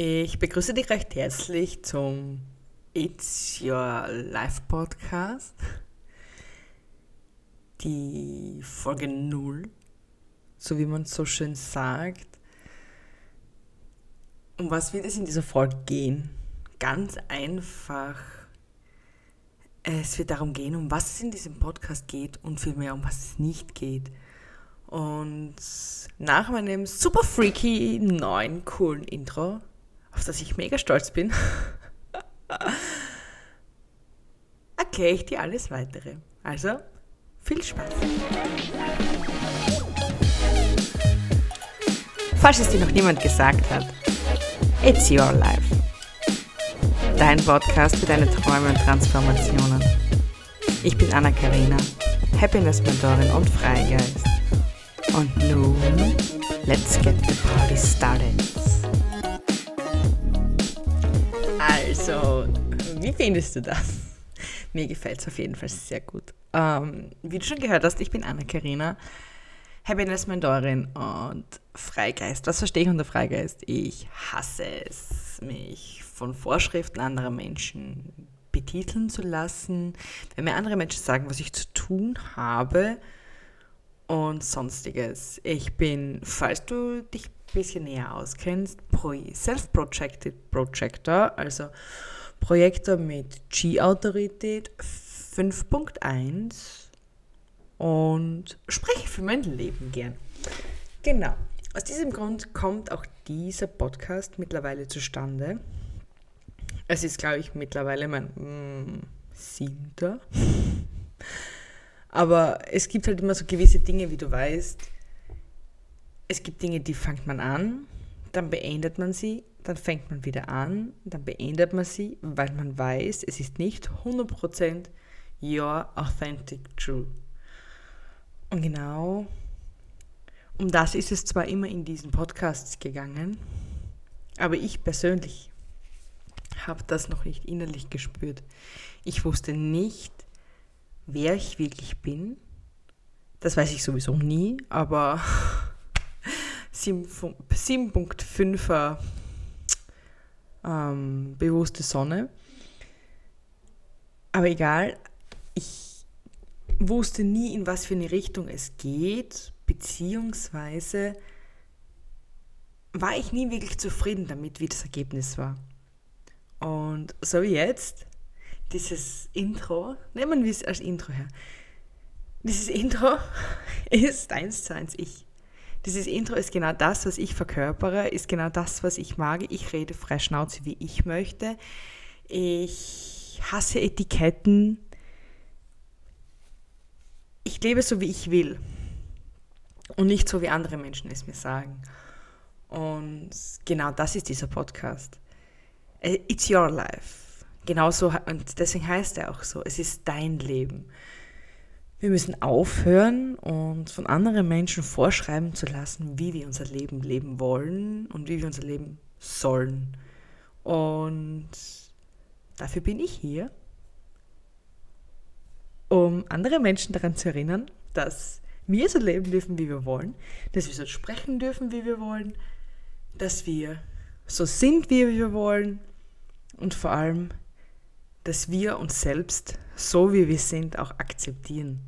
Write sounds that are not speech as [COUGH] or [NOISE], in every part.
Ich begrüße dich recht herzlich zum It's Your Life Podcast. Die Folge 0, so wie man so schön sagt. Um was wird es in dieser Folge gehen? Ganz einfach. Es wird darum gehen, um was es in diesem Podcast geht und vielmehr um was es nicht geht. Und nach meinem super freaky neuen coolen Intro auf das ich mega stolz bin, [LAUGHS] erkläre ich dir alles weitere. Also, viel Spaß! Falls es dir noch niemand gesagt hat, It's Your Life. Dein Podcast für deine Träume und Transformationen. Ich bin Anna-Karina, Happiness-Mentorin und Freigeist. Und nun, let's get the party started. Wie findest du das? [LAUGHS] Mir gefällt es auf jeden Fall sehr gut. Ähm, wie du schon gehört hast, ich bin Anna-Karina, Happiness-Mentorin und Freigeist. Was verstehe ich unter Freigeist? Ich hasse es, mich von Vorschriften anderer Menschen betiteln zu lassen, wenn mir andere Menschen sagen, was ich zu tun habe und sonstiges. Ich bin, falls du dich ein bisschen näher auskennst, Self-Projected Projector, also Projektor mit G-Autorität 5.1 und spreche für mein Leben gern. Genau. Aus diesem Grund kommt auch dieser Podcast mittlerweile zustande. Es ist, glaube ich, mittlerweile mein mm, siebter. [LAUGHS] Aber es gibt halt immer so gewisse Dinge, wie du weißt. Es gibt Dinge, die fängt man an, dann beendet man sie, dann fängt man wieder an, dann beendet man sie, weil man weiß, es ist nicht 100% your authentic true. Und genau um das ist es zwar immer in diesen Podcasts gegangen, aber ich persönlich habe das noch nicht innerlich gespürt. Ich wusste nicht, wer ich wirklich bin. Das weiß ich sowieso nie, aber [LAUGHS] 7.5er ähm, bewusste Sonne. Aber egal, ich wusste nie, in was für eine Richtung es geht, beziehungsweise war ich nie wirklich zufrieden damit, wie das Ergebnis war. Und so wie jetzt dieses Intro, nehmen wir es als Intro her. Dieses Intro [LAUGHS] ist eins zu eins ich. Dieses Intro ist genau das, was ich verkörpere, ist genau das, was ich mag. Ich rede frei Schnauze, wie ich möchte. Ich hasse Etiketten. Ich lebe so, wie ich will. Und nicht so, wie andere Menschen es mir sagen. Und genau das ist dieser Podcast. Äh, it's your life. Genauso, und deswegen heißt er auch so, es ist dein Leben. Wir müssen aufhören, uns von anderen Menschen vorschreiben zu lassen, wie wir unser Leben leben wollen und wie wir unser Leben sollen. Und dafür bin ich hier, um andere Menschen daran zu erinnern, dass wir so leben dürfen, wie wir wollen, dass wir so sprechen dürfen, wie wir wollen, dass wir so sind, wie wir wollen und vor allem, dass wir uns selbst, so wie wir sind, auch akzeptieren.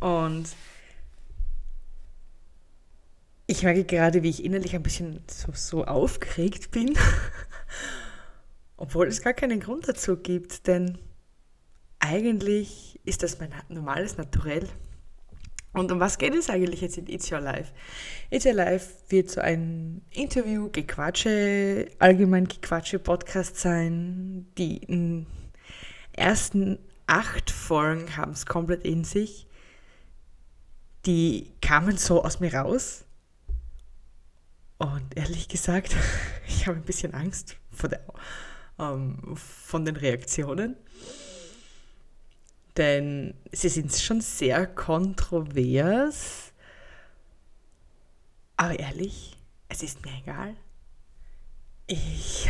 Und ich merke gerade, wie ich innerlich ein bisschen so, so aufgeregt bin, [LAUGHS] obwohl es gar keinen Grund dazu gibt, denn eigentlich ist das mein normales Naturell. Und um was geht es eigentlich jetzt in It's Your Life? It's Your Life wird so ein Interview, Gequatsche, allgemein Gequatsche Podcast sein, die ersten acht Folgen haben es komplett in sich. Die kamen so aus mir raus. Und ehrlich gesagt, [LAUGHS] ich habe ein bisschen Angst vor der, ähm, von den Reaktionen. Denn sie sind schon sehr kontrovers. Aber ehrlich, es ist mir egal. Ich.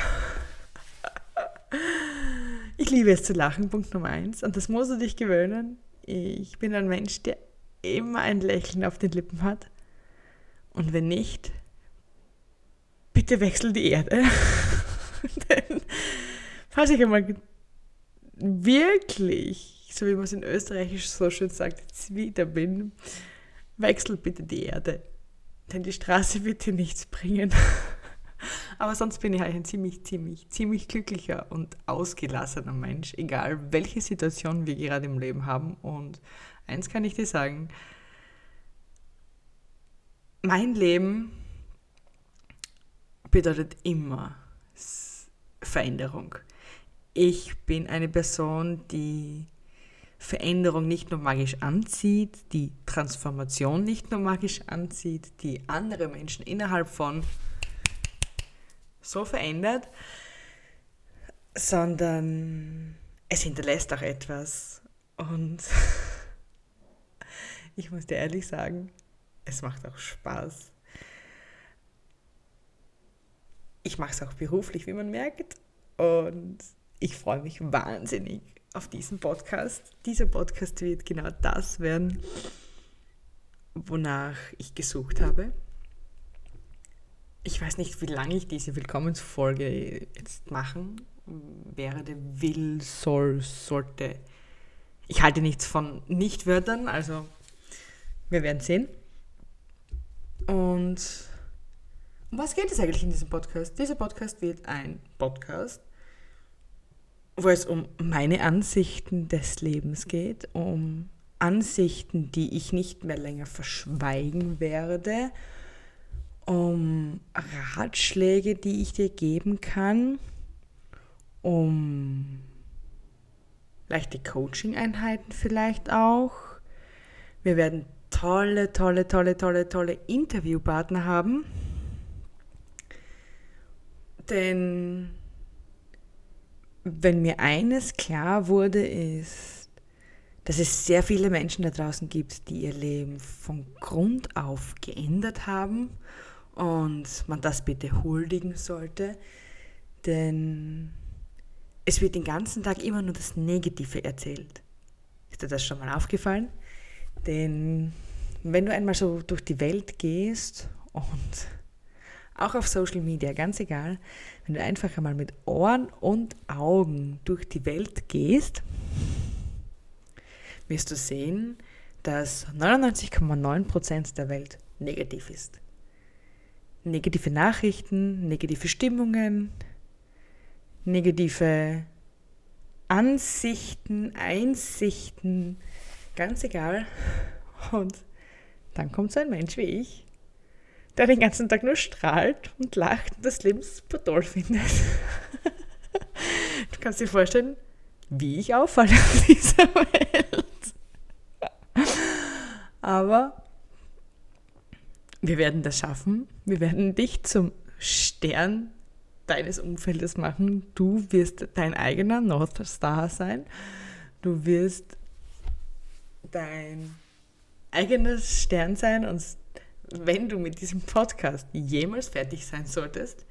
Ich liebe es zu lachen, Punkt Nummer eins. Und das musst du dich gewöhnen. Ich bin ein Mensch, der immer ein Lächeln auf den Lippen hat. Und wenn nicht, bitte wechsel die Erde. [LAUGHS] Denn falls ich einmal wirklich, so wie man es in Österreichisch so schön sagt, jetzt wieder bin, wechsel bitte die Erde. Denn die Straße wird dir nichts bringen. [LAUGHS] Aber sonst bin ich halt ein ziemlich, ziemlich, ziemlich glücklicher und ausgelassener Mensch, egal welche Situation wir gerade im Leben haben. Und eins kann ich dir sagen, mein Leben bedeutet immer Veränderung. Ich bin eine Person, die Veränderung nicht nur magisch anzieht, die Transformation nicht nur magisch anzieht, die andere Menschen innerhalb von so verändert, sondern es hinterlässt auch etwas. Und [LAUGHS] ich muss dir ehrlich sagen, es macht auch Spaß. Ich mache es auch beruflich, wie man merkt. Und ich freue mich wahnsinnig auf diesen Podcast. Dieser Podcast wird genau das werden, wonach ich gesucht habe ich weiß nicht, wie lange ich diese Willkommensfolge jetzt machen werde, will, soll, sollte. Ich halte nichts von Nichtwörtern, also wir werden sehen. Und um was geht es eigentlich in diesem Podcast? Dieser Podcast wird ein Podcast, wo es um meine Ansichten des Lebens geht, um Ansichten, die ich nicht mehr länger verschweigen werde, um Ratschläge, die ich dir geben kann, um leichte Coaching-Einheiten vielleicht auch. Wir werden tolle, tolle, tolle, tolle, tolle Interviewpartner haben. Denn wenn mir eines klar wurde, ist, dass es sehr viele Menschen da draußen gibt, die ihr Leben von Grund auf geändert haben und man das bitte huldigen sollte, denn es wird den ganzen Tag immer nur das Negative erzählt. Ist dir das schon mal aufgefallen? Denn wenn du einmal so durch die Welt gehst und auch auf Social Media, ganz egal, wenn du einfach einmal mit Ohren und Augen durch die Welt gehst, wirst du sehen, dass 99,9% der Welt negativ ist negative Nachrichten, negative Stimmungen, negative Ansichten, Einsichten, ganz egal. Und dann kommt so ein Mensch wie ich, der den ganzen Tag nur strahlt und lacht und das Leben super toll findet. Du kannst dir vorstellen, wie ich auffalle auf dieser Welt. Aber wir werden das schaffen. Wir werden dich zum Stern deines Umfeldes machen. Du wirst dein eigener North Star sein. Du wirst dein eigenes Stern sein und wenn du mit diesem Podcast jemals fertig sein solltest,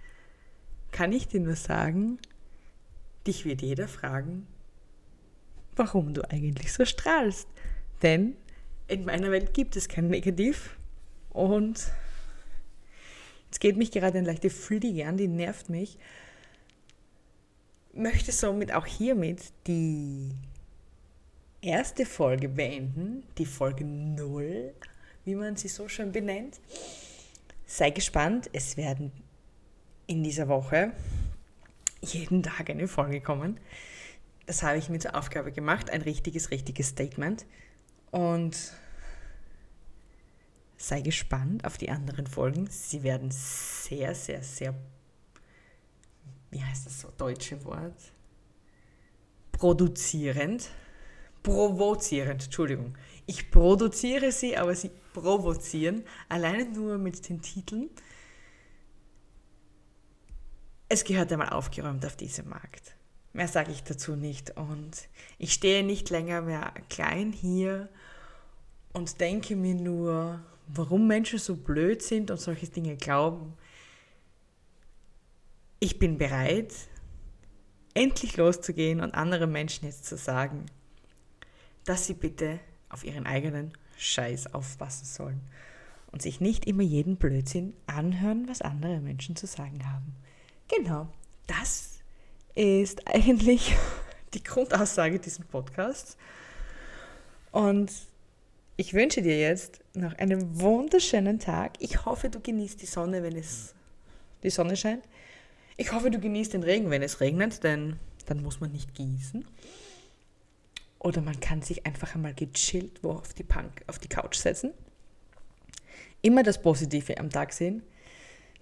kann ich dir nur sagen, dich wird jeder fragen, warum du eigentlich so strahlst. Denn in meiner Welt gibt es kein Negativ und jetzt geht mich gerade eine leichte Fliege an, die nervt mich. Möchte somit auch hiermit die erste Folge beenden, die Folge 0, wie man sie so schön benennt. Sei gespannt, es werden in dieser Woche jeden Tag eine Folge kommen. Das habe ich mir zur Aufgabe gemacht, ein richtiges, richtiges Statement. Und sei gespannt auf die anderen Folgen. Sie werden sehr, sehr, sehr, wie heißt das so, deutsche Wort? Produzierend. Provozierend, Entschuldigung. Ich produziere sie, aber sie provozieren. Alleine nur mit den Titeln. Es gehört einmal aufgeräumt auf diesem Markt. Mehr sage ich dazu nicht. Und ich stehe nicht länger mehr klein hier und denke mir nur, warum Menschen so blöd sind und solche Dinge glauben. Ich bin bereit, endlich loszugehen und anderen Menschen jetzt zu sagen, dass sie bitte auf ihren eigenen Scheiß aufpassen sollen und sich nicht immer jeden Blödsinn anhören, was andere Menschen zu sagen haben. Genau, das ist [LAUGHS] eigentlich die Grundaussage dieses Podcasts. Und ich wünsche dir jetzt noch einen wunderschönen Tag. Ich hoffe, du genießt die Sonne, wenn es die Sonne scheint. Ich hoffe, du genießt den Regen, wenn es regnet, denn dann muss man nicht gießen. Oder man kann sich einfach einmal gechillt wo auf die, Punk, auf die Couch setzen. Immer das Positive am Tag sehen.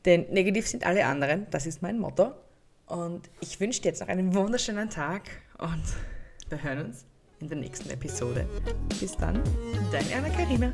Denn negativ sind alle anderen. Das ist mein Motto. Und ich wünsche dir jetzt noch einen wunderschönen Tag und wir hören uns in der nächsten Episode. Bis dann, deine Anna-Karina.